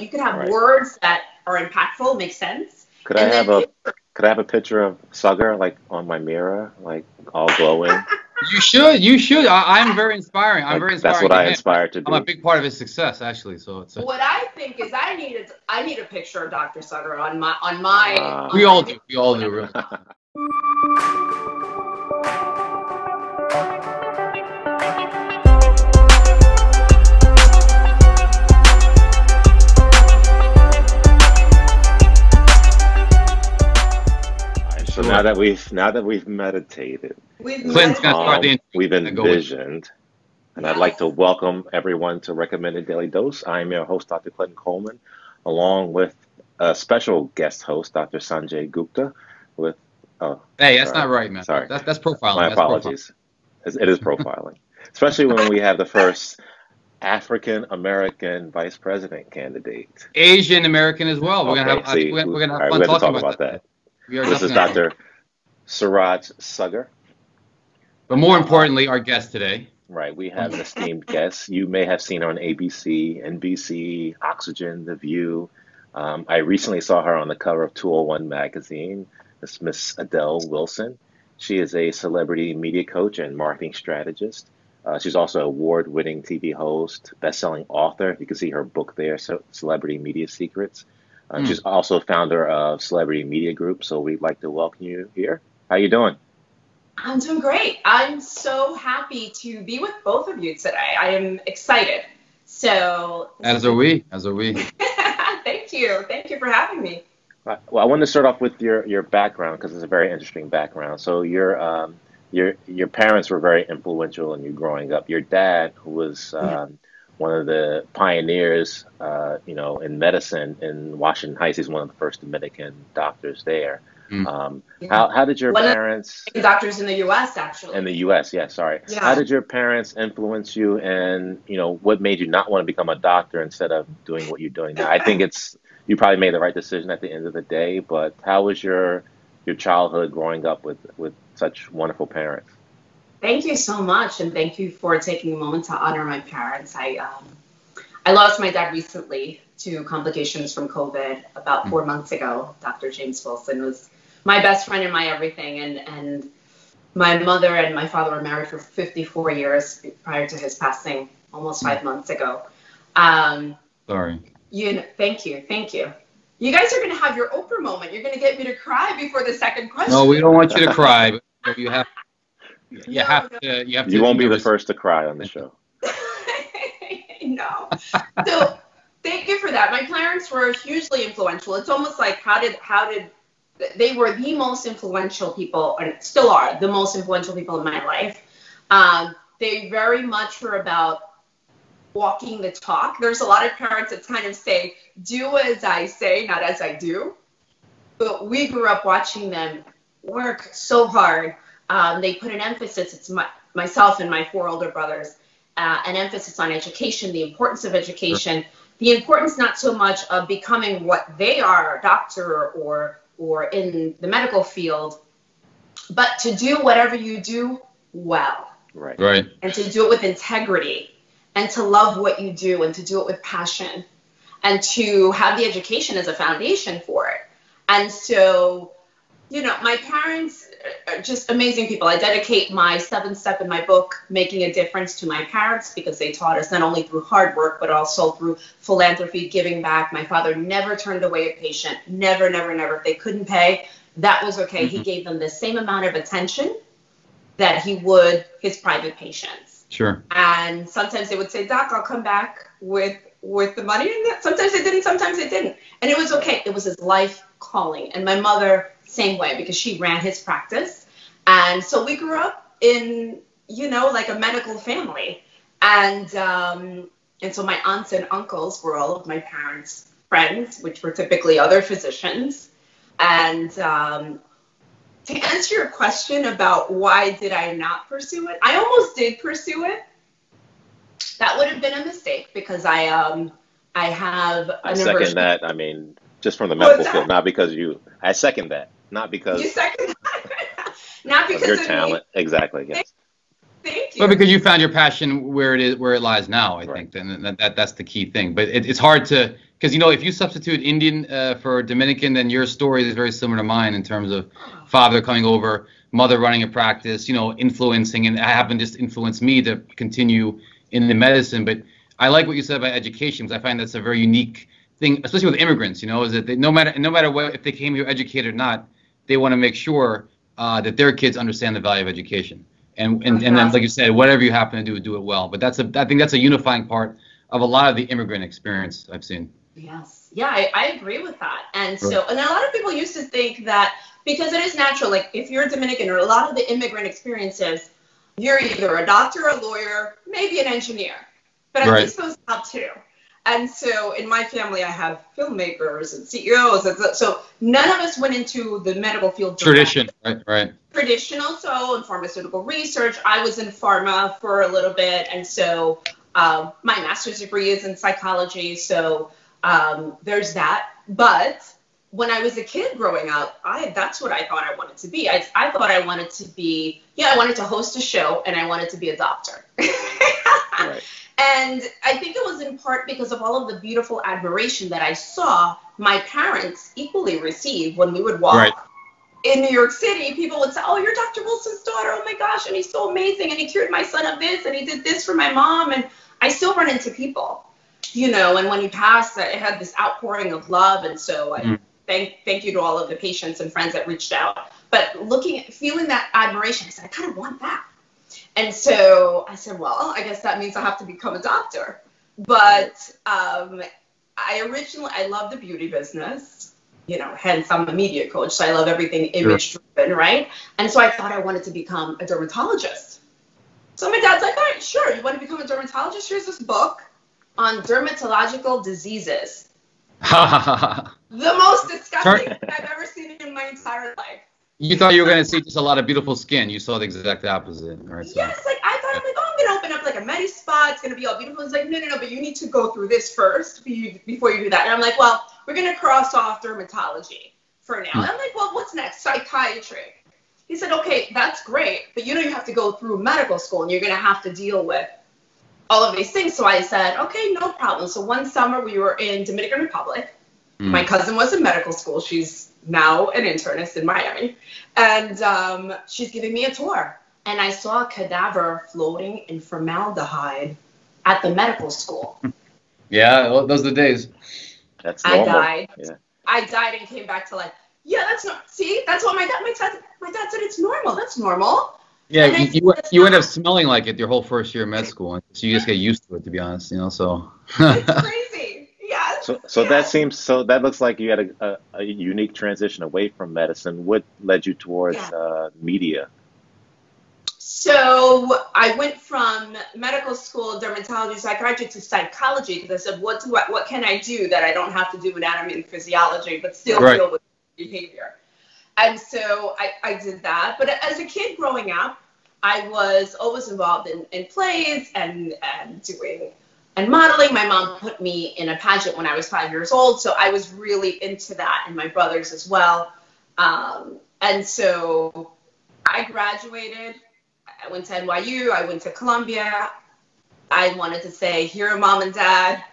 You could have Right. words that are impactful, make sense. Could I have then a could I have a picture of Saggar like on my mirror, like all glowing? You should. You should. I, I'm very inspiring. I'm Like, very inspiring. that's what I aspire to I'm a big part of his success, actually. So it's. A, What I think is I need a, I need a picture of Dr. Sutter on my on my. Ah. on we all do. We all do. Really. so now that we've now that we've meditated, We've Clint's met- gonna start the we've and go with- envisioned, and I'd like to welcome everyone to Recommended Daily Dose. I am your host, Dr. Clinton Coleman, along with a special guest host, Dr. Sanjay Gupta. With oh, Hey, that's Sorry. not uh, right, man. Sorry. That's that's profiling. my That's profiling. apologies. It's- It is profiling, especially when we have the first African American vice president candidate. Asian American as well. We're gonna have see, we're, we're gonna all have right, fun we have to talking talk about, about that. We are This is Dr. Suraj Saggar. But more importantly, our guest today. Right, we have an esteemed guest. You may have seen her on ABC, NBC, Oxygen, The View. Um, I recently saw her on the cover of 201 magazine. This Miss Adel Wilson. She is a celebrity media coach and marketing strategist. Uh, she's also an award-winning TV host, best-selling author. You can see her book there, so Celebrity Media Secrets. Um, Hmm. She's also founder of Celebrity Media Group. So we'd like to welcome you here. How you doing? I'm doing great. I'm so happy to be with both of you today. I am excited. So As are we. As are we. thank you. Thank you for having me. Uh, Well, I want to start off with your, your background because it's a very interesting background. So your um, your your parents were very influential in you growing up. Your dad, who was um, one of the pioneers, uh, you know, in medicine in Washington Heights, he's one of the first Dominican doctors there. Mm. Um, how how did your One of- parents Doctors in the U.S. actually. in the U.S. Yeah, sorry. Yeah. How did your parents influence you, and you know what made you not want to become a doctor instead of doing what you're doing now? I think it's you probably made the right decision at the end of the day. But how was your your childhood growing up with with such wonderful parents? Thank you so much, and thank you for taking a moment to honor my parents. I um, I lost my dad recently to complications from COVID about four months ago. Dr. James Wilson was my best friend and my everything, and and my mother and my father were married for 54 years prior to his passing almost five months ago. Um, Sorry. you know, thank you, thank you. You guys are gonna have your Oprah moment. You're gonna get me to cry before the second question. No, we don't want you to cry, but you have you No, have no. to you have to You won't be you know, the first to cry on the show. no. So thank you for that. My parents were hugely influential. It's almost like how did how did they were the most influential people and still are the most influential people in my life. Um, they very much were about walking the talk. There's a lot of parents that kind of say, do as I say, not as I do. But we grew up watching them work so hard. Um, they put an emphasis, it's my, myself and my four older brothers, uh, an emphasis on education, the importance of education, the importance not so much of becoming what they are, a doctor or or in the medical field, but to do whatever you do well Right. Right. and to do it with integrity and to love what you do and to do it with passion and to have the education as a foundation for it. And so, you know, my parents are just amazing people. I dedicate my seventh step in my book, Making a Difference, to my parents because they taught us not only through hard work, but also through philanthropy, giving back. My father never turned away a patient, never, never, never. If they couldn't pay, that was okay. He Mhm. gave them the same amount of attention that he would his private patients. Sure. And sometimes they would say, Doc, I'll come back with with the money. And that- sometimes they didn't, sometimes they didn't. And it was okay. It was his life calling. And my mother, same way, because she ran his practice. And so we grew up in, you know, like a medical family. And um, and so my aunts and uncles were all of my parents' friends, which were typically other physicians. And um, to answer your question about why did I not pursue it, I almost did pursue it. That would have been a mistake because I um I have I second that. I mean, just from the medical that? field, not because you. I second that, not because You second not of because your of me. talent. Exactly. Yes. Thank Well, because you found your passion where it is, where it lies now. I Right. think, and that, that that's the key thing. But it, it's hard to, because you know, if you substitute Indian uh, for Dominican, then your story is very similar to mine in terms of father coming over, mother running a practice, you know, influencing, and it happened just influenced me to continue in the medicine. But I like what you said about education because I find that's a very unique thing, especially with immigrants. You know, is that they, no matter no matter what if they came here educated or not, they want to make sure uh, that their kids understand the value of education. And and, and then like you said, whatever you happen to do, do it well. But that's a I think that's a unifying part of a lot of the immigrant experience I've seen. Yes. Yeah, I, I agree with that. And so, and a lot of people used to think that because it is natural, like if you're Dominican or a lot of the immigrant experiences, you're either a doctor, a lawyer, maybe an engineer, but at Right. least those top two. And so in my family, I have filmmakers and CEOs. And so, so none of us went into the medical field. directly Tradition, right? Right. traditional so in pharmaceutical research i was in pharma for a little bit and so um, my master's degree is in psychology so um, there's that but when i was a kid growing up i that's what i thought i wanted to be i, I thought i wanted to be yeah i wanted to host a show and i wanted to be a doctor Right. and I think it was in part because of all of the beautiful admiration that I saw my parents equally receive when we would walk Right. in New York City. People would say, Oh, you're Dr. Wilson's daughter. Oh my gosh. And he's so amazing. And he cured my son of this. And he did this for my mom. And I still run into people, you know. And when he passed, I had this outpouring of love. And so I Mm. Thank, thank you to all of the patients and friends that reached out. But looking, feeling that admiration, I said, I kind of want that. And so I said, well, I guess that means I have to become a doctor. But um, I originally, I love the beauty business, you know, hence I'm a media coach. So I love everything image driven, right? And so I thought I wanted to become a dermatologist. So my dad's like, all right, sure. You want to become a dermatologist? Here's this book on dermatological diseases. The most disgusting thing I've ever seen in my entire life. you thought you were going to see just a lot of beautiful skin. You saw the exact opposite, right? So, Yes, like I thought I'm like, oh, I'm gonna open up like a Medi spa. It's gonna be all beautiful. It's like, no, no, no, but you need to go through this first before you, before you do that. And I'm like, well, we're gonna cross off dermatology for now. And I'm like, well, what's next? Psychiatry. He said, okay, that's great, but you know you have to go through medical school and you're gonna have to deal with all of these things. So I said, okay, no problem. So one summer we were in Dominican Republic. Mm. My cousin was in medical school. She's now an internist in Miami. And um, she's giving me a tour. And I saw a cadaver floating in formaldehyde at the medical school. yeah, well, those are the days. That's I died. Yeah. I died and came back to life. yeah, that's not. See, that's what my dad. My dad. My dad said it's normal. That's normal. Yeah, And you, you, you end up smelling like it your whole first year of med school, and so you just get used to it, to be honest. You know, so. It's crazy. Yes. So, so yes. that seems so. That looks like you had a, a, a unique transition away from medicine. What led you towards Yeah. uh, media? So I went from medical school, dermatology, psychiatry to psychology because I said, what do I, what can I do that I don't have to do anatomy and physiology, but still Right. deal with behavior? And so I, I did that. But as a kid growing up, I was always involved in, in plays and, and doing and modeling. My mom put me in a pageant when I was five years old, so I was really into that, and my brothers as well. Um, and so I graduated. I went to NYU. I went to Columbia. I wanted to say, here mom and dad.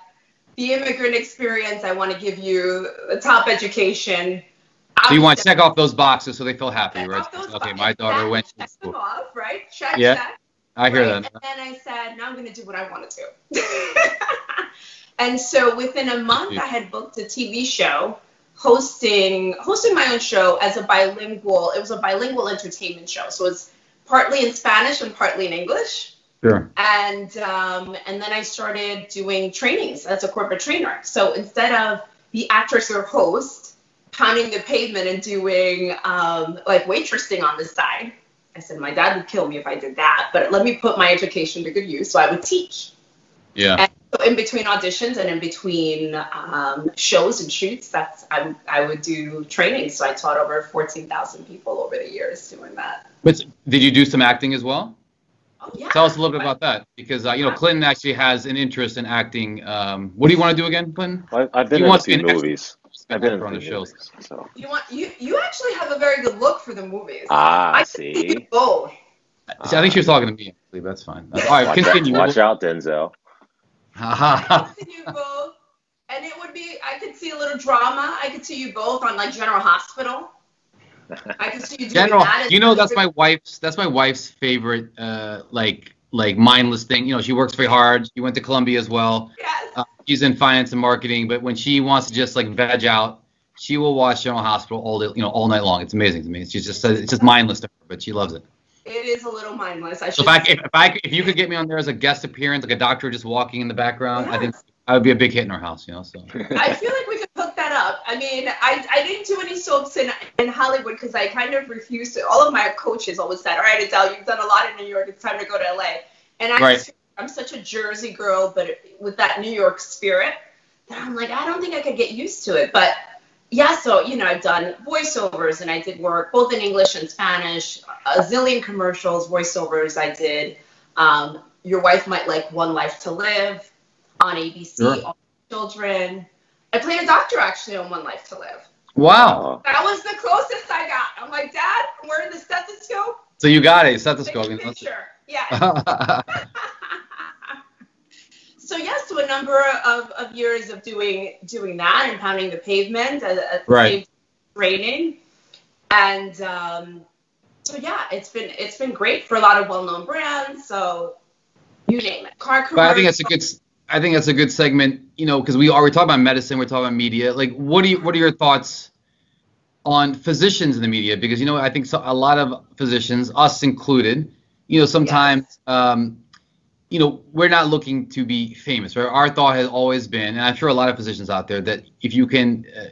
The immigrant experience. I want to give you the top education. So you want to check off those boxes so they feel happy, right? Okay, my daughter Check- went to school. off, right? Check, Yeah. check. I hear Right? that. And then I said, now I'm going to do what I want to do. and so within a month, I had booked a TV show hosting hosting my own show as a bilingual. It was a bilingual entertainment show, so it's partly in Spanish and partly in English. Sure. And um, and then I started doing trainings as a corporate trainer. So instead of the actress or host pounding the pavement and doing um, like waitressing on the side, I said my dad would kill me if I did that. But let me put my education to good use. So I would teach. Yeah. And so in between auditions and in between um, shows and shoots, that's I, would- I would do training. So I taught over 14,000 people over the years doing that. But did you do some acting as well? Oh yeah. Tell us a little bit about that, because uh, you know Clinton actually has an interest in acting. Um, what do you want to do again, Clinton? I've been He in a wants to few be an movies. I've been in on the few shows. So You want you you actually have a very good look for the movies. ah, I see. think you both. See, I think she was talking to me. Actually, that's fine. All right, Watch, continue. out, watch out, Denzel. I could see both, and it would be. I could see a little drama. I could see you both on like General Hospital. I could see you doing General, that. you know that's my wife's. That's my wife's favorite. Uh, like like mindless thing. You know, she works very hard. She went to Columbia as well. Yes. Uh, she's in finance and marketing, but when she wants to just like veg out, she will watch General Hospital all day, you know, all night long. It's amazing to me. She's just it's just mindless to her, but she loves it. It is a little mindless. I So should. if I if, if I if you could get me on there as a guest appearance, like a doctor just walking in the background, I think I would be a big hit in our house. You know, so I feel like we could hook that up. I mean, I, I didn't do any soaps in, in Hollywood because I kind of refused to. All of my coaches always said, all right, Adel, you've done a lot in New York. It's time to go to LA. And I, Right. I'm such a Jersey girl, but with that New York spirit, that I'm like, I don't think I could get used to it. But yeah, so, you know, I've done voiceovers and I did work both in English and Spanish, a zillion commercials, voiceovers I did. Um, Your Wife Might Like One Life to Live on ABC, Sure. All Children. I played a doctor actually on One Life to Live. wow. That was the closest I got. I'm like, Dad, I'm wearing the stethoscope. So you got Take stethoscope. a you know, that's- picture. Yeah. so yes, to a number of, of years of doing doing that and pounding the pavement at Right. training, and um, so yeah, it's been it's been great for a lot of well known brands. So you name it, car. But I think that's a good. I think that's a good segment. You know, because we are we're talking about medicine, we're talking about media. Like, what do you what are your thoughts on physicians in the media? Because you know, I think so, a lot of physicians, us included, you know, sometimes, um, you know, we're not looking to be famous. Right? Our thought has always been, and I'm sure a lot of physicians out there, that if you can uh,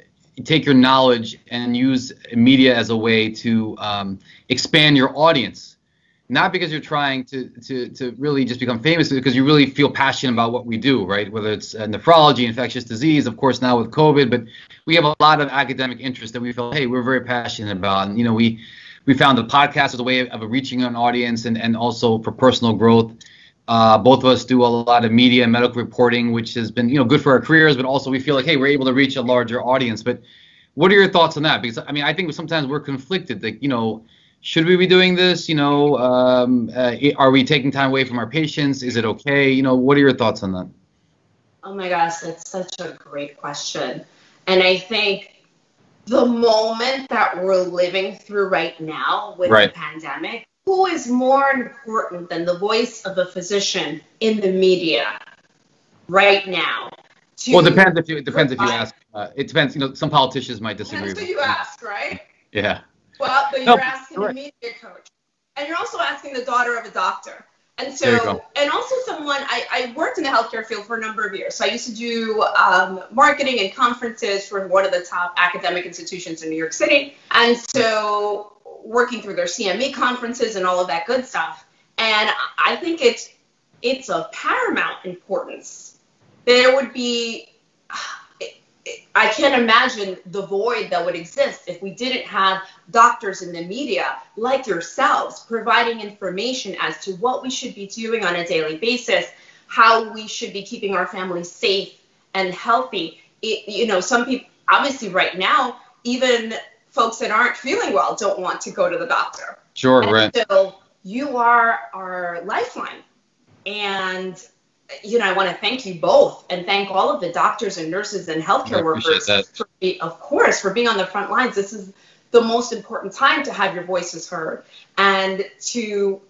take your knowledge and use media as a way to um, expand your audience not because you're trying to, to, to really just become famous, because you really feel passionate about what we do, right? Whether it's uh, nephrology, infectious disease, of course now with COVID, but we have a lot of academic interest that we feel, hey, we're very passionate about. And, you know, we, we found the podcast as a way of, of reaching an audience and, and also for personal growth. Uh, both of us do a lot of media and medical reporting, which has been, you know, good for our careers, but also we feel like, hey, we're able to reach a larger audience. But what are your thoughts on that? Because I mean, I think sometimes we're conflicted. Like, you know, should we be doing this? You know, um, uh, are we taking time away from our patients? Is it okay? You know, what are your thoughts on that? Oh my gosh, that's such a great question. And I think the moment that we're living through right now with Right. the pandemic, who is more important than the voice of a physician in the media right now? Well, it depends if you it depends if you ask. Uh, it depends. You know, some politicians might disagree. That's with you asked, right? Yeah. Well, but No, you're asking correct. a media coach, and you're also asking the daughter of a doctor. And so, and also someone, I, I worked in the healthcare field for a number of years. So I used to do um, marketing and conferences for one of the top academic institutions in New York City. And so working through their CME conferences and all of that good stuff. And I think it's, it's of paramount importance. There would be, I can't imagine the void that would exist if we didn't have doctors in the media like yourselves providing information as to what we should be doing on a daily basis, how we should be keeping our families safe and healthy. It, you know, some people, obviously, right now, even folks that aren't feeling well don't want to go to the doctor. Sure. And Right. So you are our lifeline. And, you know, I want to thank you both and thank all of the doctors and nurses and healthcare workers, for be, of course, for being on the front lines. This is the most important time to have your voices heard and to,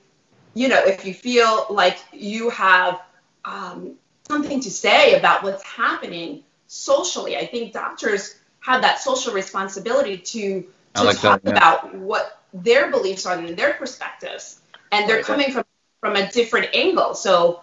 you know, if you feel like you have um, something to say about what's happening socially, I think doctors have that social responsibility to, to like that, talk yeah. about what their beliefs are and their perspectives. And they're Right. coming from, from a different angle. So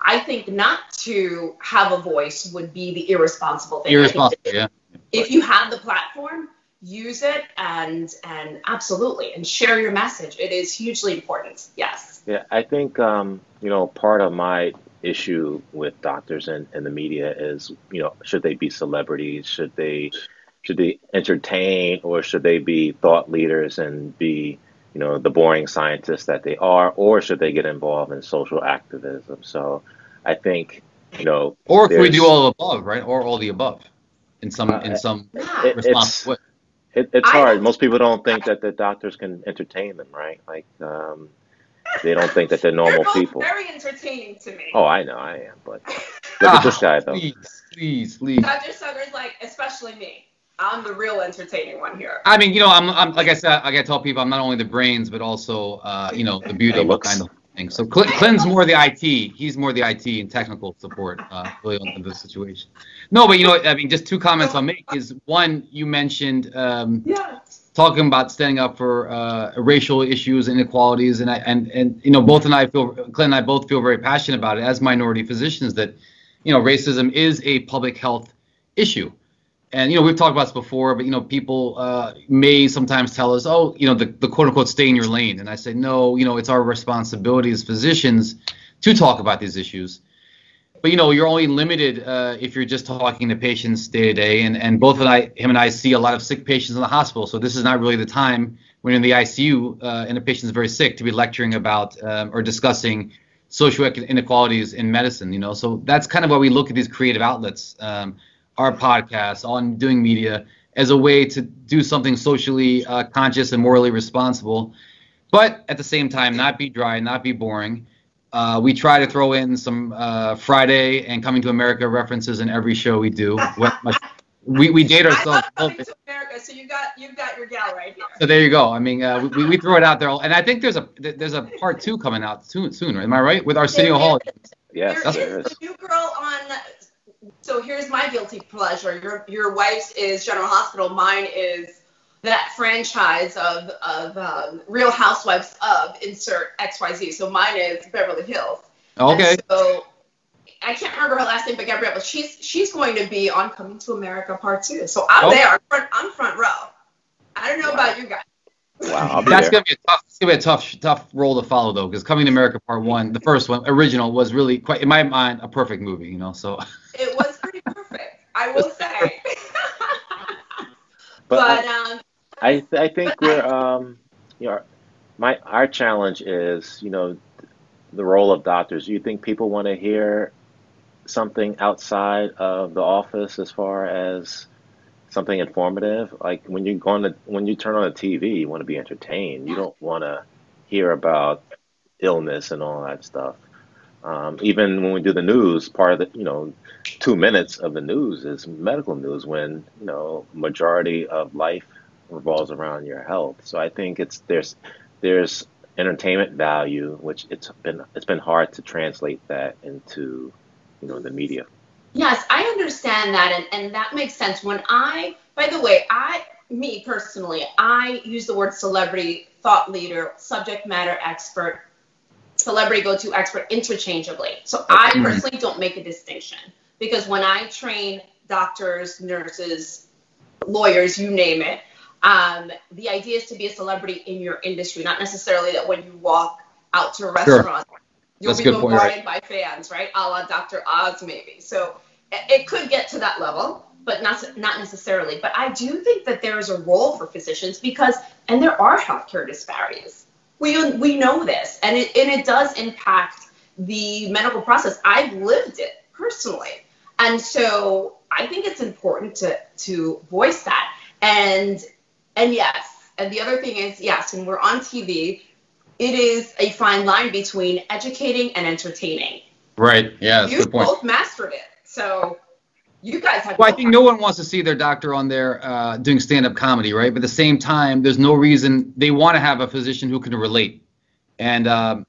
I think not to have a voice would be the irresponsible thing. I think Irresponsible. Yeah. if you have the platform, use it and and absolutely and share your message. It is hugely important. Yes. Yeah, I think um, you know part of my issue with doctors and, and the media is you know should they be celebrities? Should they should they entertain or should they be thought leaders and be you know the boring scientists that they are, or should they get involved in social activism? So I think you know Or if we do all of the above, right? Or all the above, in some Uh, in some Yeah. It- responsible way. It, it's hard. Most people don't think that the doctors can entertain them, right? Like, um, they don't think that they're You're normal both people. very entertaining to me. Oh, I know, I am. But look at this guy though. Please, please, please. Dr. Saggar's like, especially me. I'm the real entertaining one here. I mean, you know, I'm, I'm like I said, like I tell people, I'm not only the brains, but also, uh, you know, the beauty The looks. behind the thing. So Cl- Clinton's more the IT. He's more the IT and technical support, uh, really on the situation. No, but you know, I mean, just two comments I'll make is one, you mentioned um, Yeah. Talking about standing up for uh, racial issues, inequalities, and I and and you know, both and I feel, Clint and I both feel very passionate about it as minority physicians that, you know, racism is a public health issue. And you know we've talked about this before but you know people uh, may sometimes tell us oh you know the, the quote unquote stay in your lane. And i say no you know it's our responsibility as physicians to talk about these issues but you know you're only limited uh, if you're just talking to patients day to day and and both of I, him and i see a lot of sick patients in the hospital so this is not really the time when in the icu uh, and a patient's very sick to be lecturing about um, or discussing socioeconomic inequalities in medicine you know so that's kind of why we look at these creative outlets um, our podcast, on doing media as a way to do something socially uh, conscious and morally responsible, but at the same time not be dry, not be boring. Uh, we try to throw in some uh, Friday and Coming to America references in every show we do. We, we date I ourselves. love coming to America, so you got you got your gal right here. So there you go. I mean, uh, we, we throw it out there, and I think there's a there's a part two coming out soon. Soon, am I right? With Arsenio Hall. Yes, there there is is. a new girl on. So here's my guilty pleasure. Your your wife's is General Hospital. Mine is that franchise of of um, Real Housewives of insert X Y Z. So mine is Beverly Hills. Okay. And so I can't remember her last name, but Gabrielle. But she's she's going to be on Coming to America Part Two. So I'm Oh. there. I'm front, I'm front row. I don't know Wow. about you guys. Wow, That's there. gonna be a tough, it's gonna be a tough, tough role to follow though, because Coming to America Part One, the first one, original, was really quite, in my mind, a perfect movie. You know, so It was pretty perfect. I will say. But but um, I I think we're um you know my our challenge is you know the role of doctors. Do you think people want to hear something outside of the office as far as something informative? Like when you go on the when you turn on the TV, you want to be entertained. You don't want to hear about illness and all that stuff. Um, even when we do the news, part of the you know two minutes of the news is medical news when you know majority of life revolves around your health. So I think it's there's there's entertainment value, which it's been it's been hard to translate that into you know the media. Yes, I understand that, and, and that makes sense. When I, by the way, I, me personally, I use the word celebrity, thought leader, subject matter expert, celebrity go to expert interchangeably. So I personally don't make a distinction because when I train doctors, nurses, lawyers, you name it, um, the idea is to be a celebrity in your industry, not necessarily that when you walk out to a Sure. restaurant, you'll That's be bombarded by fans, right? A la Dr. Oz, maybe. So it it could get to that level, but not not necessarily. But I do think that there is a role for physicians because, and there are healthcare disparities. We we know this, and it and it does impact the medical process. I've lived it personally, and so I think it's important to to voice that. And and yes, and the other thing is yes, when we're on TV, it is a fine line between educating and entertaining. right, yeah, you both mastered it, so you guys have. Well, I think no one wants to see their doctor on there uh, doing stand-up comedy, right? But at the same time, there's no reason they want to have a physician who can relate. And um,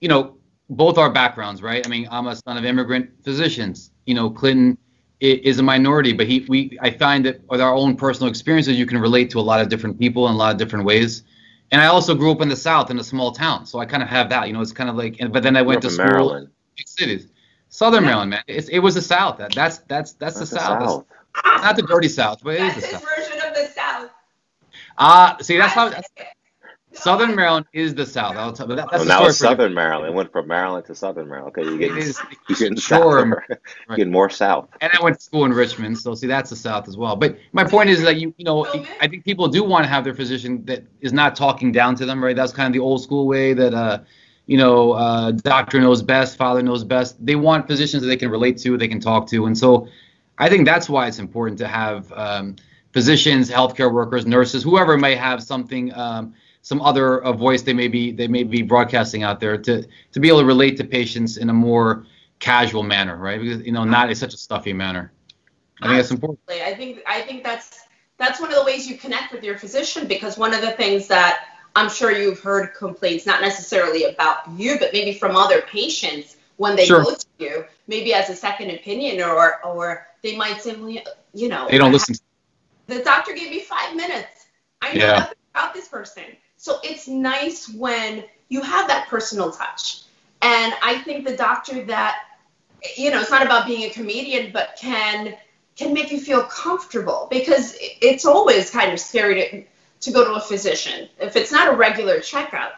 you know, both our backgrounds, right? I mean, I'm a son of immigrant physicians. You know, Clinton is a minority, but he, we, I find that with our own personal experiences, you can relate to a lot of different people in a lot of different ways. And I also grew up in the South in a small town, so I kind of have that. You know, it's kind of like, but then I went to school Maryland. big cities. Southern Yeah. Maryland, man. It's, it was the South. That, that's that's that's That's the the South. That's- not the dirty South, but it is That's the his South. version of the South. Ah, see, that's I how that's, it. No, Southern Maryland is the South. I'll tell you. That, that's Well, now it's for Southern Maryland. It went from Maryland to Southern Maryland. Okay, you It get is, you getting Sure. south. You're getting more south. and I went to school in Richmond, so see, that's the South as well. But my point is that you, you know, Oh. I think people do want to have their physician that is not talking down to them, right? That's kind of the old school way that, uh, you know, uh, doctor knows best, father knows best. They want physicians that they can relate to, they can talk to, and so I think that's why it's important to have um, physicians, healthcare workers, nurses, whoever may have something um, some other uh, voice they may be they may be broadcasting out there to to be able to relate to patients in a more casual manner, right? Because you know, not in such a stuffy manner. I think that's important. I think I think that's that's one of the ways you connect with your physician because one of the things that I'm sure you've heard complaints, not necessarily about you, but maybe from other patients when they sure. go to you, maybe as a second opinion, or or they might simply, you know, they don't listen. The doctor gave me five minutes. I know yeah. nothing about this person. So it's nice when you have that personal touch. And I think the doctor that, you know, it's not about being a comedian, but can can make you feel comfortable because it's always kind of scary to, to go to a physician if it's not a regular checkup.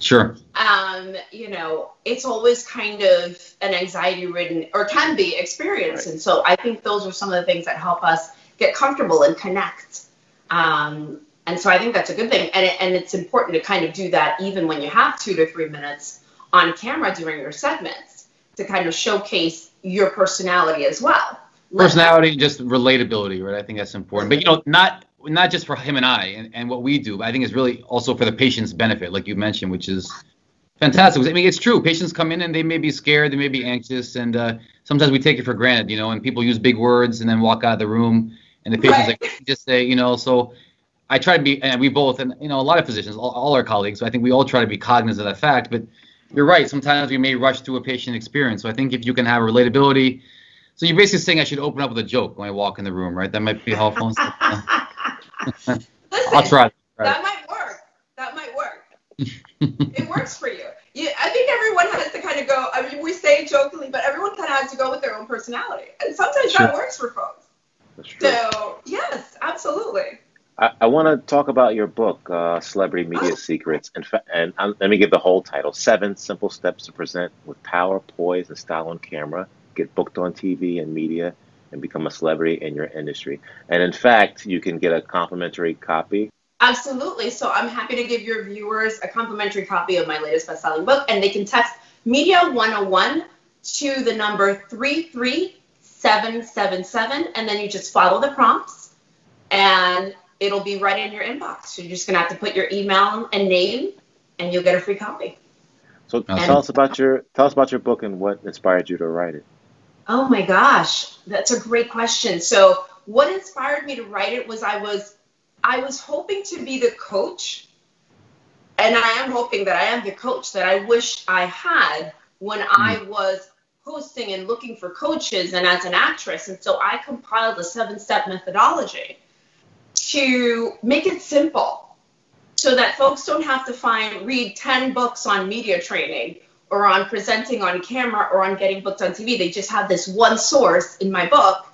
Sure. Um, you know, it's always kind of an anxiety ridden or can be experience. Right. And so I think those are some of the things that help us get comfortable and connect. Um, and so I think that's a good thing. And, it, and it's important to kind of do that even when you have two to three minutes on camera during your segments to kind of showcase your personality as well personality, and just relatability, right? I think that's important. But you know, not not just for him and I and, and what we do, but I think it's really also for the patient's benefit, like you mentioned, which is fantastic. I mean, it's true. Patients come in and they may be scared, they may be anxious, and uh, sometimes we take it for granted, you know, and people use big words and then walk out of the room, and the patient's right. like, just say, you know, so. I try to be, and we both, and you know, a lot of physicians, all, all our colleagues. So I think we all try to be cognizant of that fact. But you're right. Sometimes we may rush through a patient experience. So I think if you can have relatability, so you're basically saying I should open up with a joke when I walk in the room, right? That might be helpful. Listen, I'll try. That might work. That might work. it works for you. you. I think everyone has to kind of go. I mean, we say jokingly, but everyone kind of has to go with their own personality, and sometimes sure. that works for folks. That's true. So yes, absolutely. I, I want to talk about your book, uh, Celebrity Media oh. Secrets, and, fa- and um, let me give the whole title: Seven Simple Steps to Present with Power, Poise, and Style on Camera get booked on TV and media and become a celebrity in your industry. And in fact, you can get a complimentary copy. Absolutely. So I'm happy to give your viewers a complimentary copy of my latest best-selling book, and they can text Media 101 to the number 33777, and then you just follow the prompts, and it'll be right in your inbox. So you're just gonna have to put your email and name, and you'll get a free copy. So and, tell us about your tell us about your book and what inspired you to write it. Oh my gosh, that's a great question. So, what inspired me to write it was I was I was hoping to be the coach, and I am hoping that I am the coach that I wish I had when mm-hmm. I was hosting and looking for coaches and as an actress. And so I compiled a seven-step methodology to make it simple so that folks don't have to find read 10 books on media training or on presenting on camera or on getting booked on TV. They just have this one source in my book.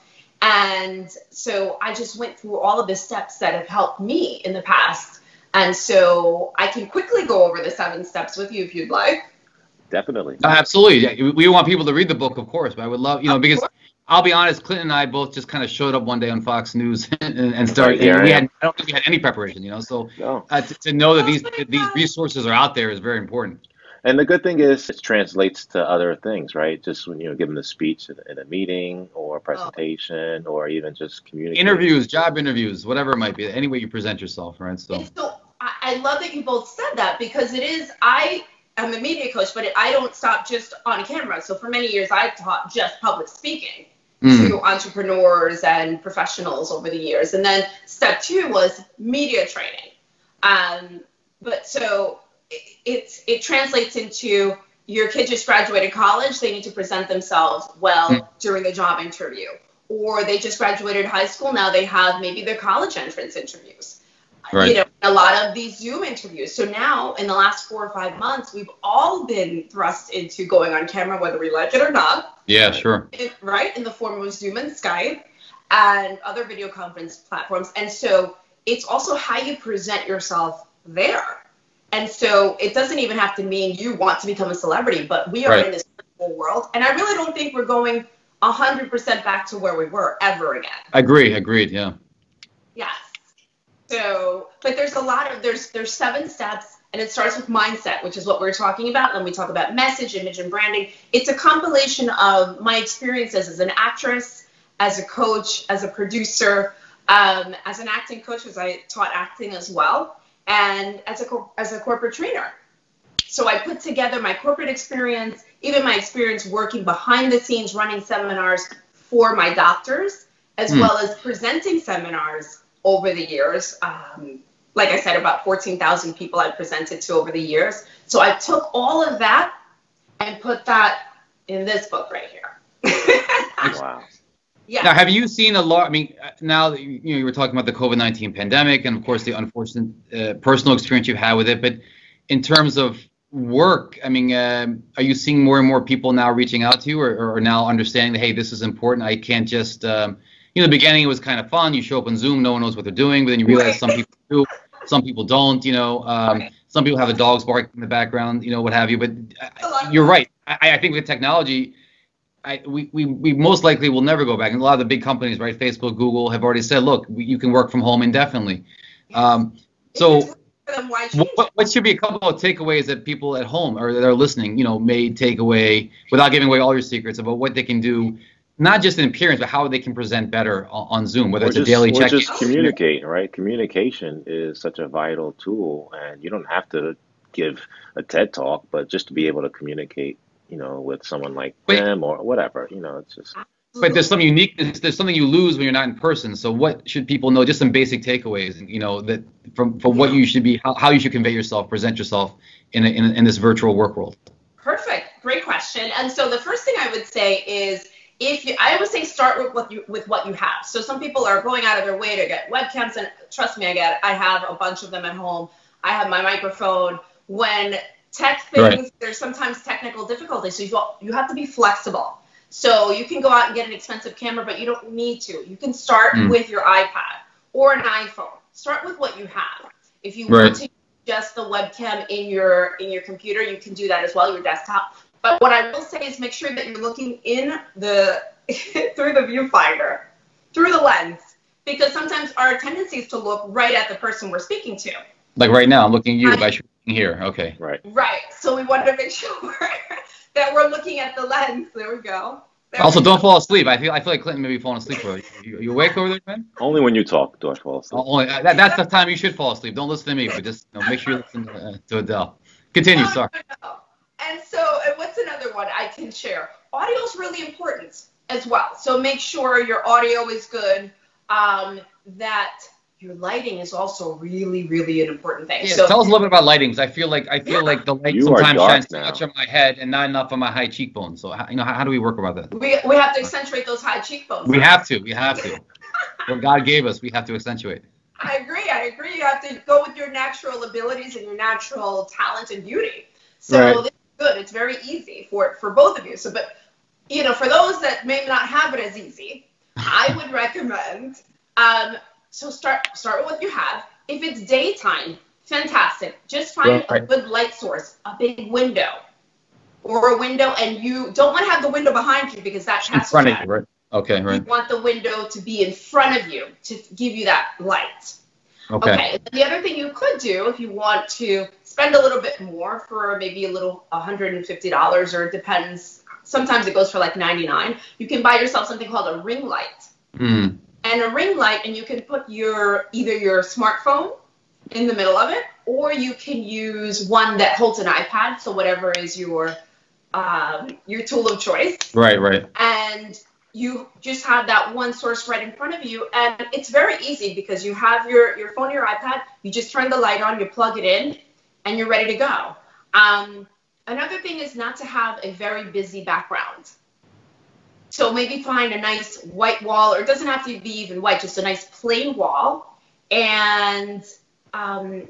And so I just went through all of the steps that have helped me in the past. And so I can quickly go over the seven steps with you if you'd like. Definitely. Uh, absolutely. We want people to read the book, of course, but I would love, you know, because I'll be honest, Clinton and I both just kind of showed up one day on Fox News and, and started. And we had, I don't think we had any preparation, you know. So no. uh, to, to, know that these these resources are out there is very important. And the good thing is it translates to other things, right? Just when you know, giving a speech in, in a meeting or a presentation oh. or even just communicating. Interviews, job interviews, whatever it might be, any way you present yourself, right? So, so I love that you both said that because it is, I am a media coach, but it, I don't stop just on camera. So for many years, I taught just public speaking mm. to entrepreneurs and professionals over the years. And then step two was media training. Um, but so it, it translates into your kid just graduated college, they need to present themselves well mm. during the job interview. Or they just graduated high school, now they have maybe their college entrance interviews. Right. You know, a lot of these Zoom interviews. So now, in the last four or five months, we've all been thrust into going on camera, whether we like it or not. Yeah, sure. Right, in the form of Zoom and Skype and other video conference platforms. And so it's also how you present yourself there. And so it doesn't even have to mean you want to become a celebrity, but we are right. in this whole world. And I really don't think we're going 100% back to where we were ever again. Agree, agreed, yeah. Yes. So, but there's a lot of, there's, there's seven steps and it starts with mindset, which is what we're talking about. And we talk about message, image, and branding. It's a compilation of my experiences as an actress, as a coach, as a producer, um, as an acting coach, because I taught acting as well and as a as a corporate trainer. So I put together my corporate experience, even my experience working behind the scenes running seminars for my doctors, as mm. well as presenting seminars over the years. Um, like I said, about 14,000 people I presented to over the years. So I took all of that and put that in this book right here. wow. Yeah. Now, have you seen a lot? I mean, uh, now that you, you know you were talking about the COVID nineteen pandemic, and of course the unfortunate uh, personal experience you've had with it. But in terms of work, I mean, um, are you seeing more and more people now reaching out to you, or, or now understanding that hey, this is important? I can't just, um, you know, the beginning it was kind of fun. You show up on Zoom, no one knows what they're doing, but then you realize some people do, some people don't. You know, um, some people have the dogs barking in the background, you know, what have you. But uh, you're right. I, I think with technology I, we, we, we most likely will never go back. And a lot of the big companies, right, Facebook, Google, have already said, look, you can work from home indefinitely. Um, so what, what, should be a couple of takeaways that people at home or that are listening, you know, may take away without giving away all your secrets about what they can do, not just in appearance, but how they can present better on, on Zoom, whether or it's just, a daily check. just communicate, right? Communication is such a vital tool, and you don't have to give a TED talk, but just to be able to communicate you know, with someone like Wait. them or whatever. You know, it's just. But there's some uniqueness. There's something you lose when you're not in person. So what should people know? Just some basic takeaways. You know, that from from what you should be, how, how you should convey yourself, present yourself in a, in, a, in this virtual work world. Perfect. Great question. And so the first thing I would say is if you, I would say start with what you with what you have. So some people are going out of their way to get webcams, and trust me, I get I have a bunch of them at home. I have my microphone. When tech things, right. there's sometimes technical difficulties. So you, you have to be flexible. So you can go out and get an expensive camera, but you don't need to. You can start mm. with your iPad or an iPhone. Start with what you have. If you right. want to just the webcam in your in your computer, you can do that as well, your desktop. But what I will say is make sure that you're looking in the through the viewfinder, through the lens, because sometimes our tendency is to look right at the person we're speaking to. Like right now, I'm looking at you. I, here, okay. Right. Right. So we want to make sure that we're looking at the lens. There we go. There also, don't fall asleep. I feel I feel like Clinton may be falling asleep. You, you awake over there, man? Only when you talk do I fall asleep. Oh, only, that, that's the time you should fall asleep. Don't listen to me, but just you know, make sure you listen to, uh, to Adel. Continue, no, sorry. No, no. And so, and what's another one I can share? Audio is really important as well. So make sure your audio is good. Um, that your lighting is also really, really an important thing. Yeah, so, tell us a little bit about lighting, because I feel like I feel yeah. like the light you sometimes shines too much on my head and not enough on my high cheekbones. So how, you know, how, how, do we work about that? We, we have to accentuate those high cheekbones. We have to. We have to. what God gave us, we have to accentuate. I agree. I agree. You have to go with your natural abilities and your natural talent and beauty. So right. this is good. It's very easy for for both of you. So, but you know, for those that may not have it as easy, I would recommend um, so start start with what you have. If it's daytime, fantastic. Just find right. a good light source, a big window, or a window, and you don't want to have the window behind you because that casts in front of you, right? Okay, right. You want the window to be in front of you to give you that light. Okay. okay. The other thing you could do if you want to spend a little bit more for maybe a little $150 or it depends. Sometimes it goes for like 99. You can buy yourself something called a ring light. Mm and a ring light, and you can put your either your smartphone in the middle of it, or you can use one that holds an iPad. So whatever is your um, your tool of choice. Right, right. And you just have that one source right in front of you, and it's very easy because you have your your phone or your iPad. You just turn the light on, you plug it in, and you're ready to go. Um, another thing is not to have a very busy background. So maybe find a nice white wall, or it doesn't have to be even white, just a nice plain wall. And um,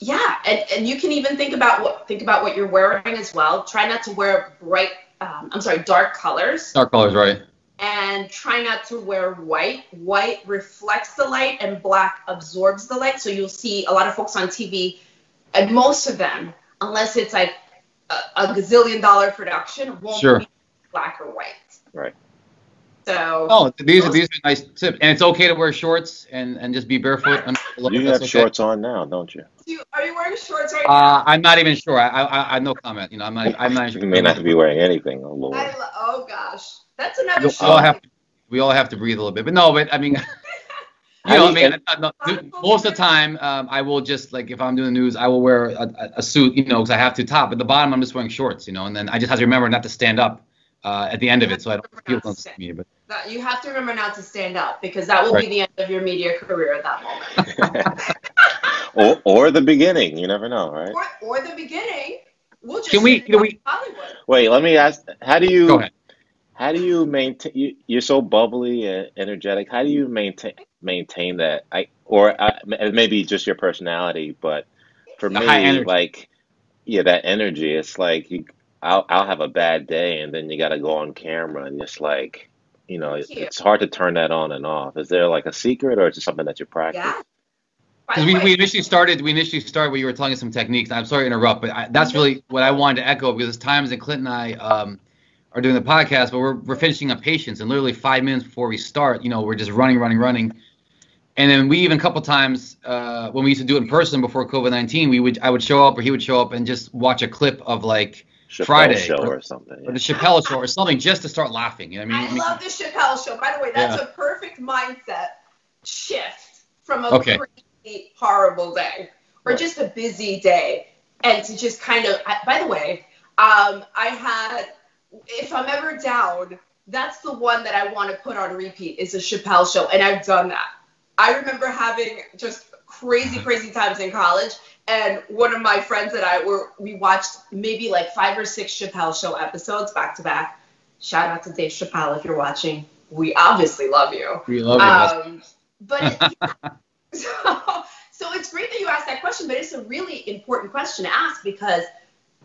yeah, and, and you can even think about what think about what you're wearing as well. Try not to wear bright, um, I'm sorry, dark colors. Dark colors, right? And try not to wear white. White reflects the light, and black absorbs the light. So you'll see a lot of folks on TV, and most of them, unless it's like a, a gazillion dollar production, won't sure. be black or white. Right. So. Oh, these are these are nice tips, and it's okay to wear shorts and and just be barefoot. You have okay. shorts on now, don't you? you? Are you wearing shorts right uh, I'm not even sure. I I, I no comment. You know, I'm not. I'm not. you may not be wearing anything. Oh Lord. I, oh gosh, that's another. We all have to, we all have to breathe a little bit, but no, but I mean. You know, I mean, I- I- no, most of the time, um, I will just like if I'm doing the news, I will wear a, a, a suit, you know, because I have to top. At the bottom, I'm just wearing shorts, you know, and then I just have to remember not to stand up uh, at the end of it, so I don't people don't see me. But That you have to remember not to stand up because that will Right. be the end of your media career at that moment. or or the beginning. You never know, right? or, or the beginning. We'll just Can we- can we- Hollywood. Wait, let me ask. How do you? go ahead. How do you maintain? You, you're so bubbly and energetic. How do you maintain maintain that? I or I, it may be just your personality, but for The me, like yeah, that energy. It's like you, I'll I'll have a bad day, and then you got to go on camera, and it's like you know, it, it's hard to turn that on and off. Is there like a secret, or is it something that you practice? Yeah. Because we, we initially started, we initially started where you were telling us some techniques. I'm sorry to interrupt, but I, that's really what I wanted to echo because it's times that Clint and I um, are doing the podcast, but we're, we're finishing up patients, and literally five minutes before we start, you know, we're just running, running, running. And then we even a couple times uh, when we used to do it in person before COVID-19, we would I would show up or he would show up and just watch a clip of like Chappelle Friday show or- or something. or the Chappelle show or something just to start laughing. You know what I mean? I mean? love the Chappelle show. By the way, that's Yeah. a perfect mindset shift from a Okay. crazy, horrible day or Right. just a busy day, and to just kind of. I, by the way, um, I had. If I'm ever down, that's the one that I want to put on repeat. Is a Chappelle show, and I've done that. I remember having just crazy, crazy times in college. And one of my friends and I were we watched maybe like five or six Chappelle show episodes back to back. Shout out to Dave Chappelle if you're watching. We obviously love you. We love it. Um, but it, so, so it's great that you asked that question, but it's a really important question to ask because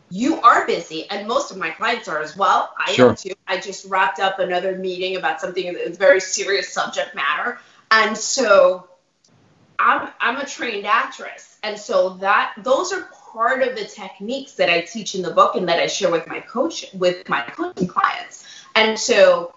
you are busy, and most of my clients are as well. I Sure. am too. I just wrapped up another meeting about something that's very serious subject matter, and so I'm I'm a trained actress, and so that those are part of the techniques that I teach in the book and that I share with my coach with my coaching clients, and so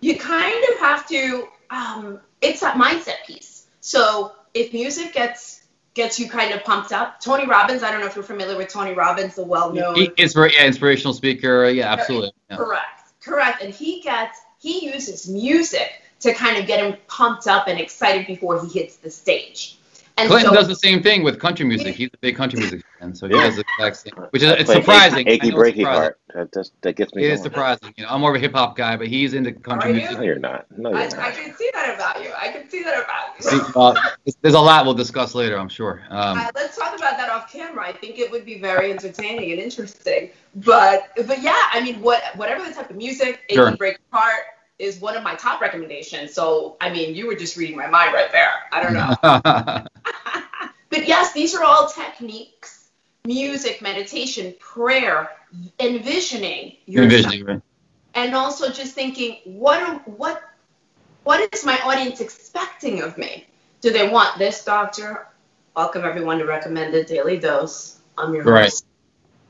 you kind of have to um, it's that mindset piece so if music gets gets you kind of pumped up tony robbins i don't know if you're familiar with tony robbins the well-known He, inspira- yeah, inspirational speaker. Yeah, absolutely. Yeah. correct correct and he gets he uses music to kind of get him pumped up and excited before he hits the stage and Clinton so does the same thing with country music. He's a big country music fan, so he Yeah. does the exact same. Which is it's surprising. Achy, I it's breaky surprising. heart. That, that's, that gets me It is going. surprising. You know, I'm more of a hip hop guy, but he's into country Are you? music. No, you're not. No, you're I, not. I can see that about you i can see that about See, you uh, there's- there's a lot we'll discuss later, I'm sure. Um, Uh, let's talk about that off camera. I think it would be very entertaining and interesting. But but yeah, I mean, what whatever the type of music, Sure. Achy Breaky Heart is one of my top recommendations. So I mean, you were just reading my mind right there. I don't know. but yes, these are all techniques: music, meditation, prayer, envisioning yourself, envisioning, right? and also just thinking, what are, what what is my audience expecting of me? Do they want this doctor? Welcome everyone to Recommended Daily Dose. I'm your Right. host.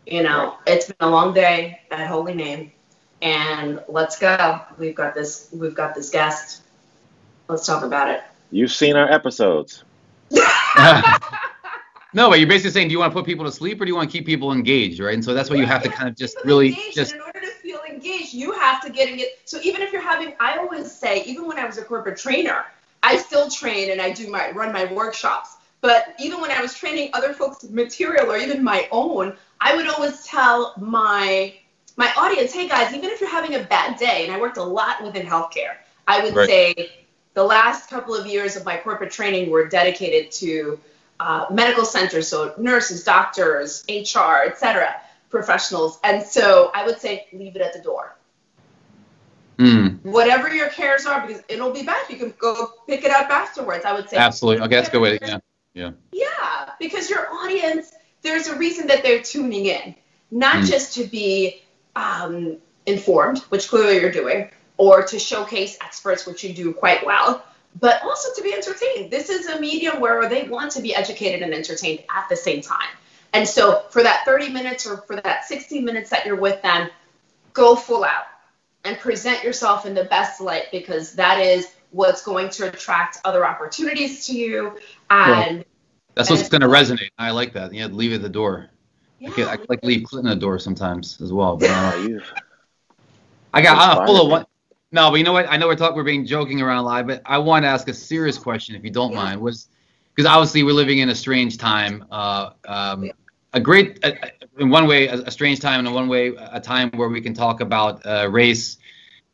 You know, it's been a long day at Holy Name, and let's go. We've got this. We've got this guest. Let's talk about it. You've seen our episodes. no, but you're basically saying, do you want to put people to sleep or do you want to keep people engaged, right? And so that's why you have to kind of just really just in order to feel engaged, you have to get engaged. So even if you're having, I always say, even when I was a corporate trainer, I still train and I do my run my workshops. But even when I was training other folks' material or even my own, I would always tell my my audience, hey guys, even if you're having a bad day, and I worked a lot within healthcare, I would Right. say the last couple of years of my corporate training were dedicated to uh, medical centers, so nurses, doctors, HR, etc., professionals. And so I would say leave it at the door. mm, Whatever your cares are, because it'll be back. You can go pick it up afterwards. I would say absolutely. Okay, that's a good way to, yeah. yeah, because your audience, there's a reason that they're tuning in, not Mm. just to be um, informed, which clearly you're doing, or to showcase experts, which you do quite well, but also to be entertained. This is a medium where they want to be educated and entertained at the same time. And so for that 30 minutes or for that 60 minutes that you're with them, go full out and present yourself in the best light because that is what's going to attract other opportunities to you and That's what's going to resonate. I like that. Yeah, leave it at the door. I, yeah, could, I like leave Clinton at the door sometimes as well. But uh, Wow, you've I got I'm full of Inspiring. one. No, but you know what? I know we're talking, we're being joking around live, but I want to ask a serious question, if you don't Yeah. mind. Was because obviously we're living in a strange time. Uh, um, a great, uh, in one way, a, a strange time, and in one way, a time where we can talk about uh, race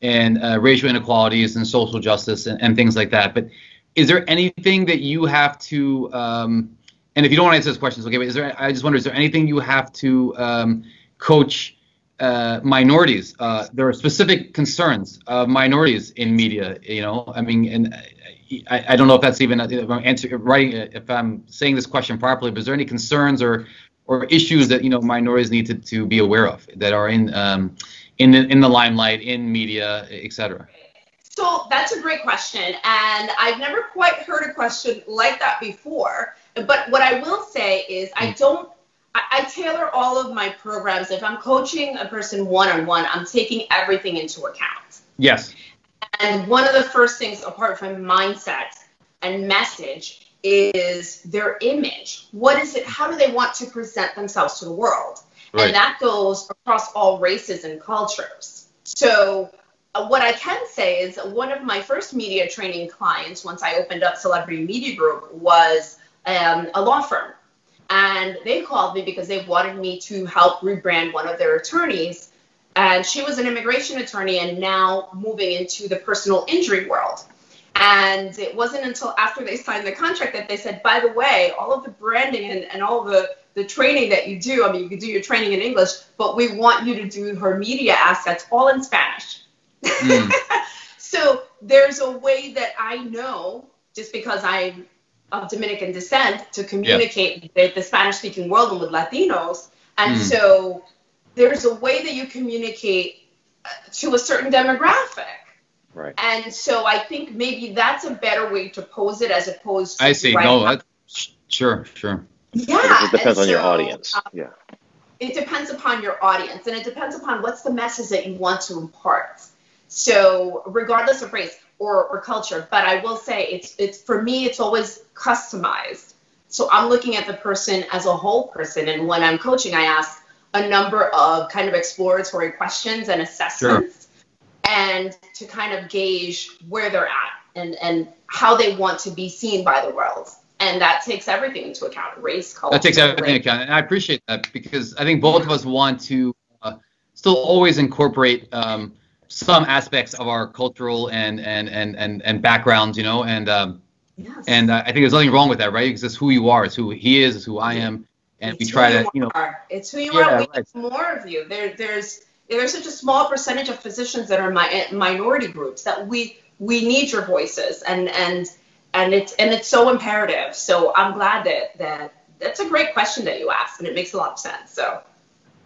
and uh, racial inequalities and social justice and, and things like that. But is there anything that you have to, um, and if you don't want to answer those questions, okay, but is there, I just wonder, is there anything you have to um, coach uh, minorities? Uh, there are specific concerns of minorities in media, you know, I mean, and I, I don't know if that's even, if I'm answering, writing, if I'm saying this question properly, but is there any concerns or, or issues that, you know, minorities need to, to be aware of that are in, um, in the, in the limelight, in media, etc. So that's a great question, and I've never quite heard a question like that before. But what I will say is, I don't. I, I tailor all of my programs. If I'm coaching a person one on one, I'm taking everything into account. Yes. And one of the first things, apart from mindset and message, is their image. What is it? How do they want to present themselves to the world? Right. And that goes across all races and cultures. So, uh, what I can say is one of my first media training clients, once I opened up Celebrity Media Group, was um, a law firm. And they called me because they wanted me to help rebrand one of their attorneys. And she was an immigration attorney and now moving into the personal injury world. And it wasn't until after they signed the contract that they said, by the way, all of the branding and, and all the, the training that you do, I mean, you can do your training in English, but we want you to do her media assets all in Spanish. Mm. so there's a way that I know, just because I'm of Dominican descent, to communicate with the Spanish speaking world and with Latinos. And Mm. so there's a way that you communicate uh, to a certain demographic. Right. And so I think maybe that's a better way to pose it as opposed to I see. writing No, up- that, sure, sure. yeah, It depends and on your audience. uh, Yeah. it depends upon your audience and it depends upon what's the message that you want to impart so regardless of race or, or culture. But i will say it's it's for me it's always customized. So i'm looking at the person as a whole person. And when i'm coaching i ask a number of kind of exploratory questions and assessments and to kind of gauge where they're at and and how they want to be seen by the world. And that takes everything into account race culture That takes everything into account, and I appreciate that because I think both of us want to uh, still always incorporate um, some aspects of our cultural and and and and, and backgrounds, you know, and um, Yes. and uh, I think there's nothing wrong with that, right? Because it's who you are, it's who he is, it's who I am, and we try to, you know, are. It's who you Yeah, are. We right. need more of you. There, there's there's such a small percentage of physicians that are mi- minority groups that we we need your voices, and and and it's and it's so imperative. So I'm glad that that that's a great question that you asked, and it makes a lot of sense. So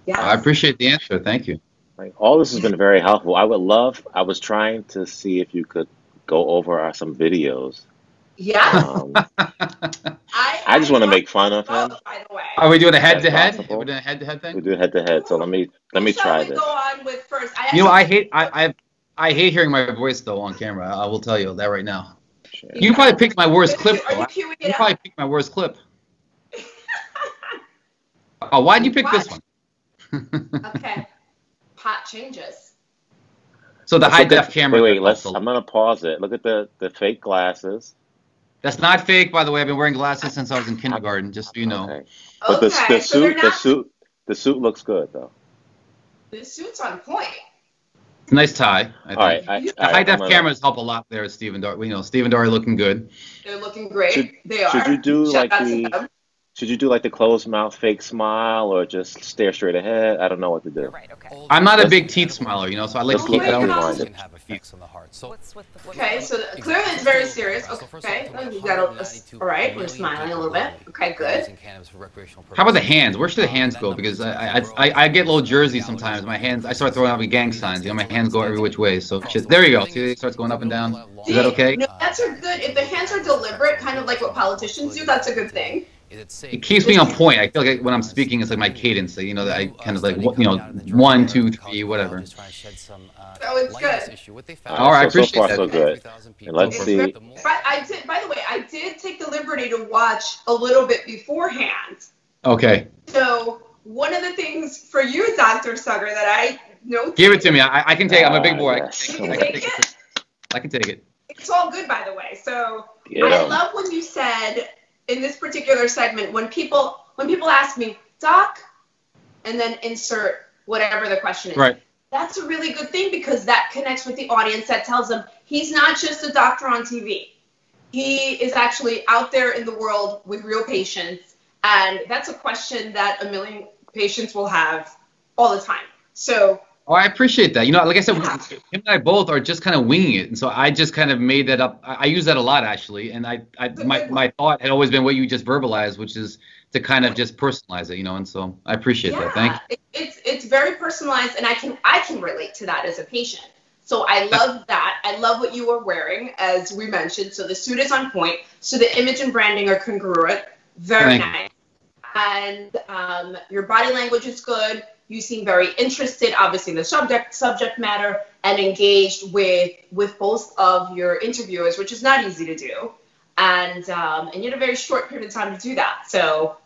yeah. I appreciate the answer. Thank you. Like all this has been very helpful. I would love. I was trying to see if you could go over our, some videos. Yeah. Um, I, I just want to make fun of him. both, by the way. Are we doing a head to head? We're doing a head to head thing. We thing. do head to head. So let me let me Who shall try we this. go on with first? I You know, I hate I I I hate hearing my voice though on camera. I will tell you that right now. Share. You probably picked my worst clip. Are you though. queuing You up? probably picked my worst clip. Oh, why'd you pick this one? Okay. Pot changes. So the Let's high look at- def camera. Wait, wait. Let's. I'm gonna pause it. Look at the the fake glasses. That's not fake, by the way. I've been wearing glasses since I was in kindergarten, just so you know. Okay. But the, Okay, the so they're suit, the suit, the suit looks good though. The suit's on point. Nice tie. I think. All right. I, the all high right, def I'm gonna- cameras help a lot there, Stephen Dar. You know, Stephen Dory looking good. They're looking great. Should- they are. should you do, Shout like, out to the- them. Should you do like the closed mouth fake smile or just stare straight ahead? I don't know what to do. You're right, okay. I'm not a Let's- big teeth smiler, you know, so I like to keep look it at out. the Rewind it. can have effects on the heart. So What's with the Okay, so Exactly. clearly it's very serious. Okay, off, you got a, all right. We're smiling a little bit. Okay, good. using cannabis for recreational How about the hands? Where should the hands go? Because I I, I, I get low jersey sometimes. My hands, I start throwing out the gang signs. You know, my hands go every which way. So shit. There you go. See, it starts going up and down. Is that okay? No, that's a good. If the hands are deliberate, kind of like what politicians do, that's a good thing. Is it keeps me on point. I feel like when I'm speaking, it's like my cadence. Like, you know, that I kind of like, you know, one, two, three, whatever. Oh, it's good. All right, I So- so appreciate far, that. so good. And let's see. very- But I did. By the way, I did take the liberty to watch a little bit beforehand. Okay. So one of the things for you, Dr. Saggar, that I No. Give it to me. I, I can take it. I'm a big Ah, boy. I, yes. can take it. I can take it. I can take it. It's all good, by the way. So Get I 'em. love when you said in this particular segment when people when people ask me, Doc, and then insert whatever the question is. Right. That's a really good thing because that connects with the audience. That tells them he's not just a doctor on TV. He is actually out there in the world with real patients, and that's a question that a million patients will have all the time. So Oh, I appreciate that. You know, like I said, Yeah. him and I both are just kind of winging it, and so I just kind of made that up. I, I use that a lot actually, and I, I my, my thought had always been what you just verbalized, which is to kind of just personalize it, you know. And so I appreciate that. Thank you. It, it's it's very personalized, and I can I can relate to that as a patient. So I love that. I love what you are wearing, as we mentioned. So the suit is on point. So the image and branding are congruent. Very Thank nice. And um, your body language is good. You seem very interested, obviously, in the subject subject matter, and engaged with with both of your interviewers, which is not easy to do. And um, and you had a very short period of time to do that. So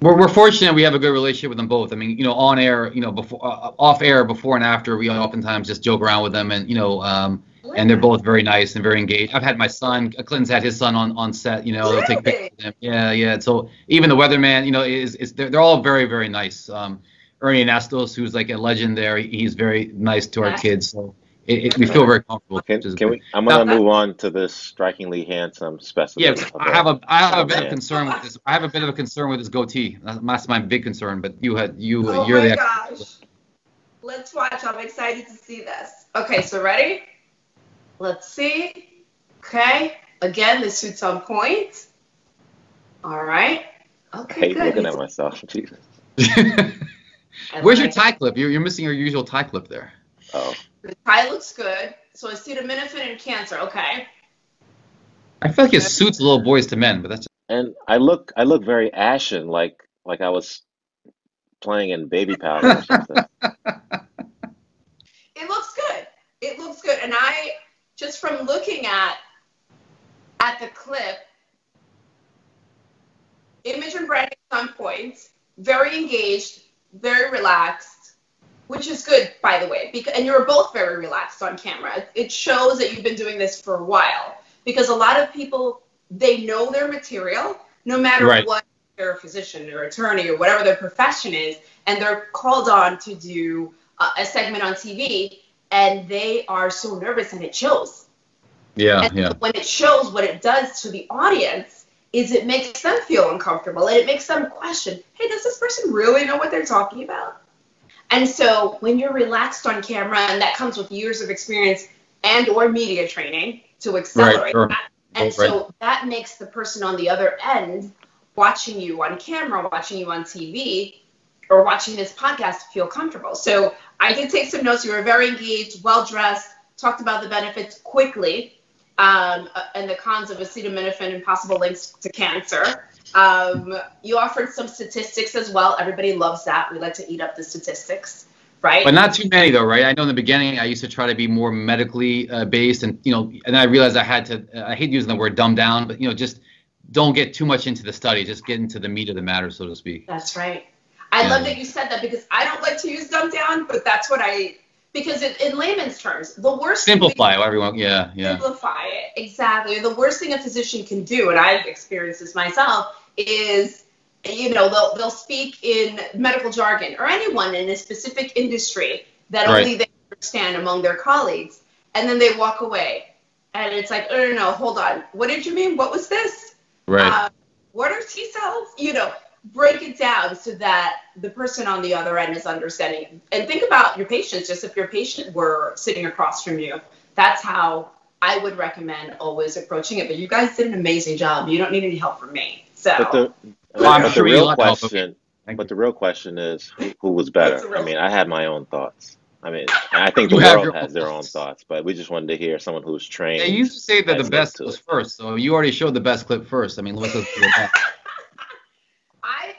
We're, we're fortunate we have a good relationship with them both. I mean, you know, on air, you know, before, uh, off air, before and after, we oftentimes just joke around with them, and you know, um, and they're both very nice and very engaged. I've had my son, Clinton's had his son on on set. You know, they'll take pictures of him. Yeah, yeah. So even the weatherman, you know, is is they're, they're all very very nice. Um, Ernie Anastos, who's like a legend there, he's very nice to our Nice. kids. So it, it, we feel very comfortable. Can, can we? I'm gonna move on to this strikingly handsome specimen. Yeah, I have a I have a bit of concern with this. I have a bit of a concern with this goatee. That's that's my big concern. But you had you Oh you're my the gosh. Let's watch. I'm excited to see this. Okay, so ready? Let's see. Okay. Again, the suit's on point. All right. I Okay, hate good. looking at myself. Jesus. Where's your tie clip? You're, you're missing your usual tie clip there. Oh, The tie looks good. So acetaminophen and cancer. Okay. I feel like it suits little boys to men, but that's Just- and I look, I look very ashen, like like I was playing in baby powder or something. It looks good. It looks good. And I just from looking at at the clip, image and branding on point, very engaged, very relaxed, which is good, by the way. Because and you're both very relaxed on camera. It shows that you've been doing this for a while. Because a lot of people they know their material, no matter Right. what they're a physician or attorney or whatever their profession is, and they're called on to do a, a segment on TV, and they are so nervous, and it shows. yeah, And yeah. when it shows, what it does to the audience is it makes them feel uncomfortable, and it makes them question, hey, does this person really know what they're talking about? And so when you're relaxed on camera, and that comes with years of experience and or media training to accelerate right, sure. that. And Right. so that makes the person on the other end watching you on camera, watching you on TV, or watching this podcast feel comfortable. So I did take some notes. You were very engaged, well dressed, talked about the benefits quickly, um, uh, and the cons of acetaminophen and possible links to cancer. Um, you offered some statistics as well. Everybody loves that. We like to eat up the statistics, right? But not too many though, right? I know in the beginning I used to try to be more medically uh, based, and you know, and I realized I had to. I hate using the word dumb down, but you know, just don't get too much into the study. Just get into the meat of the matter, so to speak. That's right. I love that you said that because I don't like to use dumb down, but that's what I because in, in layman's terms, the worst thing Simplify, everyone. Yeah, yeah. simplify it exactly. The worst thing a physician can do, and I've experienced this myself, is you know they'll they'll speak in medical jargon or anyone in a specific industry that Right. only they understand among their colleagues, and then they walk away, and it's like, oh no, no, hold on, what did you mean? What was this? Right. Uh, what are T cells? You know, break it down so that the person on the other end is understanding. And think about your patients, just if your patient were sitting across from you. That's how I would recommend always approaching it. But you guys did an amazing job. You don't need any help from me. So But the, Well, I'm but sure you real question, but you. the real question is who, who was better. I mean, I had my own thoughts. I mean, I think the You have world has own their own thoughts. thoughts, but we just wanted to hear someone who's trained. They used to say that the best was it. first, so you already showed the best clip first. I mean, let's go through that. I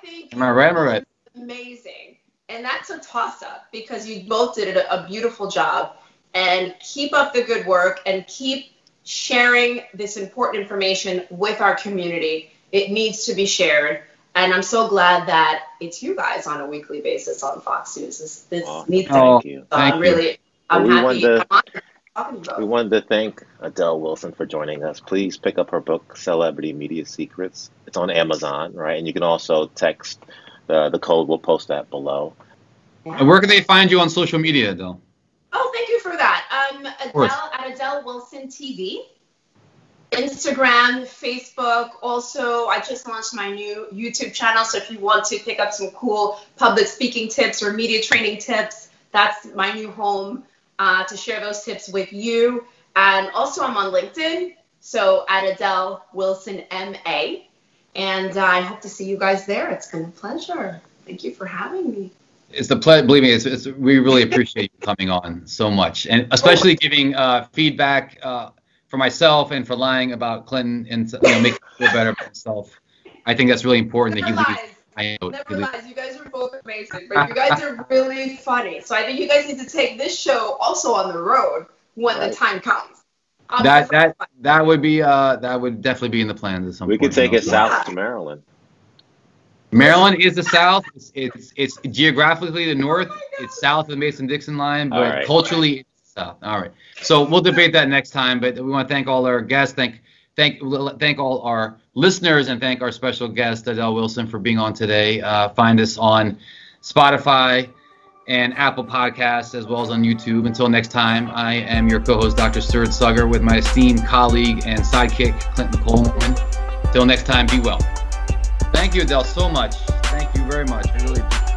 think Am I right? Am I right? amazing. And that's a toss up because you both did a, a beautiful job. And keep up the good work and keep sharing this important information with our community. It needs to be shared. and I'm so glad that it's you guys on a weekly basis on Fox News. This, this Oh, needs to Oh, Thank you. so thank I'm you. really, I'm we happy. wanted to- I'm honored talking about We wanted to thank Adel Wilson for joining us. Please pick up her book, Celebrity Media Secrets. It's on Amazon, right? And you can also text the, the code. We'll post that below. And where can they find you on social media, Adel? Oh, thank you for that. Um. Adel at Adel Wilson TV, Instagram, Facebook. Also, I just launched my new YouTube channel. So if you want to pick up some cool public speaking tips or media training tips, that's my new home uh, to share those tips with you. And also, I'm on LinkedIn. So at Adel Wilson MA. And uh, I hope to see you guys there. It's been a pleasure. Thank you for having me. It's the pleasure. Believe me, it's, it's, we really appreciate you coming on so much, and especially giving uh, feedback uh, for myself and for lying about Clinton and you know making me feel better about myself. I think that's really important that he lies. I know. he Never leaves- lies. You guys are both amazing, but you guys are really funny. So I think you guys need to take this show also on the road when Right. the time comes. I'm That that fun. that would be uh that would definitely be in the plans at some We point. could take you know, it so- south to Maryland. Maryland is the South. It's, it's it's geographically the North. It's south of the Mason-Dixon line, but All right. culturally it's south. All right. So we'll debate that next time. But we want to thank all our guests. Thank thank thank all our listeners and thank our special guest Adel Wilson for being on today. Uh, find us on Spotify and Apple Podcasts as well as on YouTube. Until next time, I am your co-host Dr. Stuart Saggar with my esteemed colleague and sidekick Clinton Coleman. Till next time, be well. Thank you, Adel, so much. Thank you very much. I really appreciate it.